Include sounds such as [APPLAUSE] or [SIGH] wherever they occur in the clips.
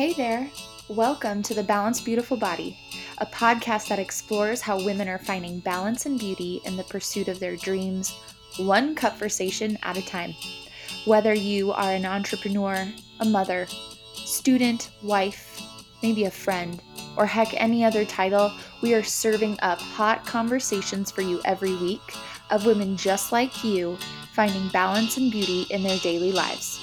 Hey there! Welcome to The Balanced Beautiful Body, a podcast that explores how women are finding balance and beauty in the pursuit of their dreams, one conversation at a time. Whether you are an entrepreneur, a mother, student, wife, maybe a friend, or heck, any other title, we are serving up hot conversations for you every week of women just like you finding balance and beauty in their daily lives.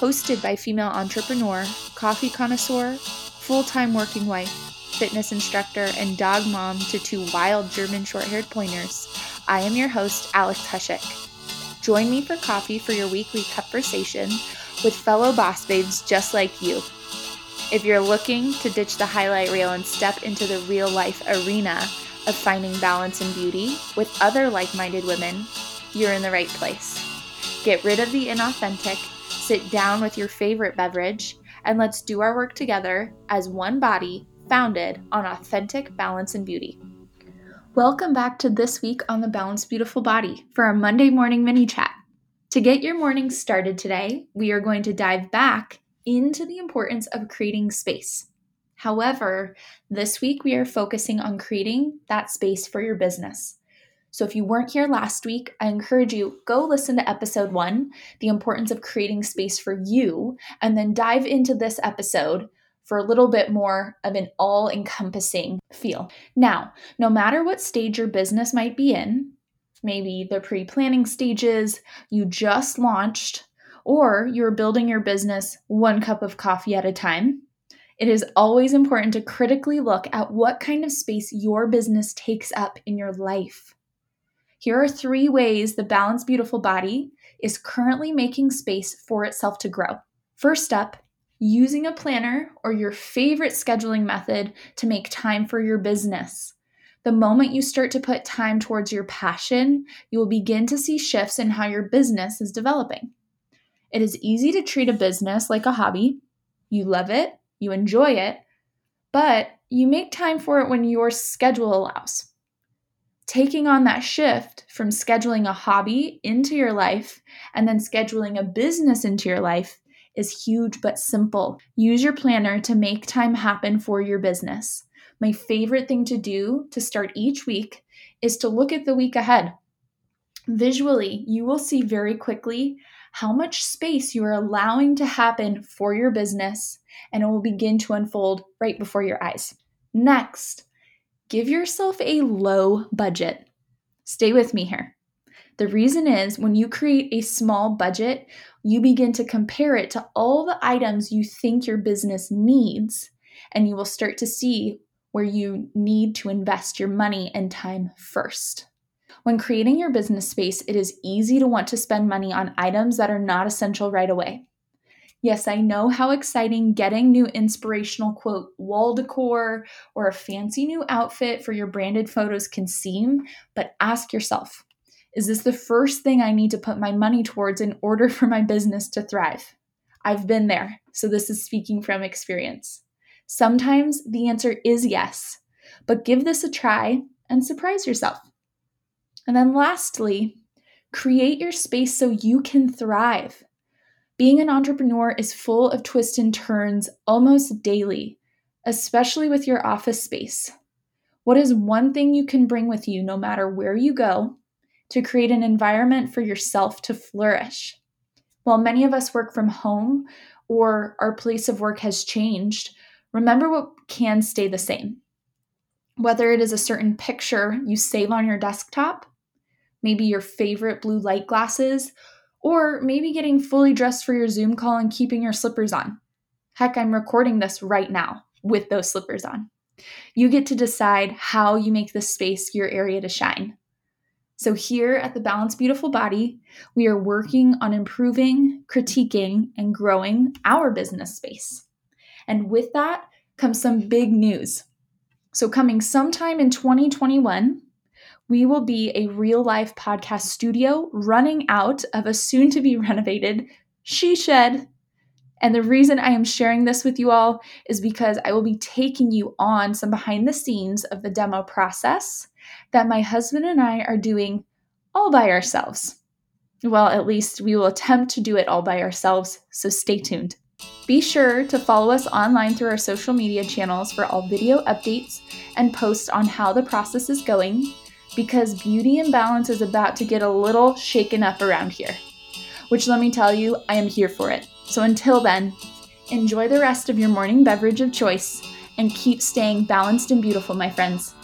Hosted by female entrepreneur, coffee connoisseur, full time working wife, fitness instructor, and dog mom to two wild German short haired pointers, I am your host, Alex Hushik. Join me for coffee for your weekly conversation with fellow boss babes just like you. If you're looking to ditch the highlight reel and step into the real life arena of finding balance and beauty with other like minded women, you're in the right place. Get rid of the inauthentic, sit down with your favorite beverage, and let's do our work together as one body founded on authentic balance and beauty. Welcome back to this week on the Balanced Beautiful Body for our Monday morning mini chat. To get your morning started today, we are going to dive back into the importance of creating space. However, this week we are focusing on creating that space for your business. So if you weren't here last week, I encourage you go listen to episode 1, the importance of creating space for you, and then dive into this episode for a little bit more of an all-encompassing feel. Now, no matter what stage your business might be in, maybe the pre-planning stages, you just launched, or you're building your business one cup of coffee at a time, it is always important to critically look at what kind of space your business takes up in your life. Here are three ways the Balanced Beautiful Body is currently making space for itself to grow. First up, using a planner or your favorite scheduling method to make time for your business. The moment you start to put time towards your passion, you will begin to see shifts in how your business is developing. It is easy to treat a business like a hobby. You love it, you enjoy it, but you make time for it when your schedule allows taking on that shift from scheduling a hobby into your life and then scheduling a business into your life is huge but simple. Use your planner to make time happen for your business. My favorite thing to do to start each week is to look at the week ahead. Visually, you will see very quickly how much space you are allowing to happen for your business, and it will begin to unfold right before your eyes. Next, give yourself a low budget. Stay with me here. The reason is when you create a small budget, you begin to compare it to all the items you think your business needs, and you will start to see where you need to invest your money and time first. When creating your business space, it is easy to want to spend money on items that are not essential right away. Yes, I know how exciting getting new inspirational quote wall decor or a fancy new outfit for your branded photos can seem, but ask yourself is this the first thing I need to put my money towards in order [LAUGHS] for my business to thrive? I've been there, so this is speaking from experience. Sometimes the answer is yes, but give this a try and surprise yourself. And then lastly, create your space so you can thrive. Being an entrepreneur is full of twists and turns almost daily, especially with your office space. What is one thing you can bring with you no matter where you go to create an environment for yourself to flourish? While many of us work from home or our place of work has changed, remember what can stay the same. Whether it is a certain picture you save on your desktop, maybe your favorite blue light glasses, or maybe getting fully dressed for your Zoom call and keeping your slippers on. Heck, I'm recording this right now with those slippers on. You get to decide how you make this space your area to shine. So, here at the Balanced Beautiful Body, we are working on improving, critiquing, and growing our business space. And with that comes some big news. So, coming sometime in 2021, we will be a real life podcast studio running out of a soon to be renovated she shed. And the reason I am sharing this with you all is because I will be taking you on some behind the scenes of the demo process that my husband and I are doing all by ourselves. Well, at least we will attempt to do it all by ourselves, so stay tuned. Be sure to follow us online through our social media channels for all video updates and posts on how the process is going because beauty and balance is about to get a little shaken up around here. Which let me tell you, I am here for it. So until then, enjoy the rest of your morning beverage of choice and keep staying balanced and beautiful, my friends.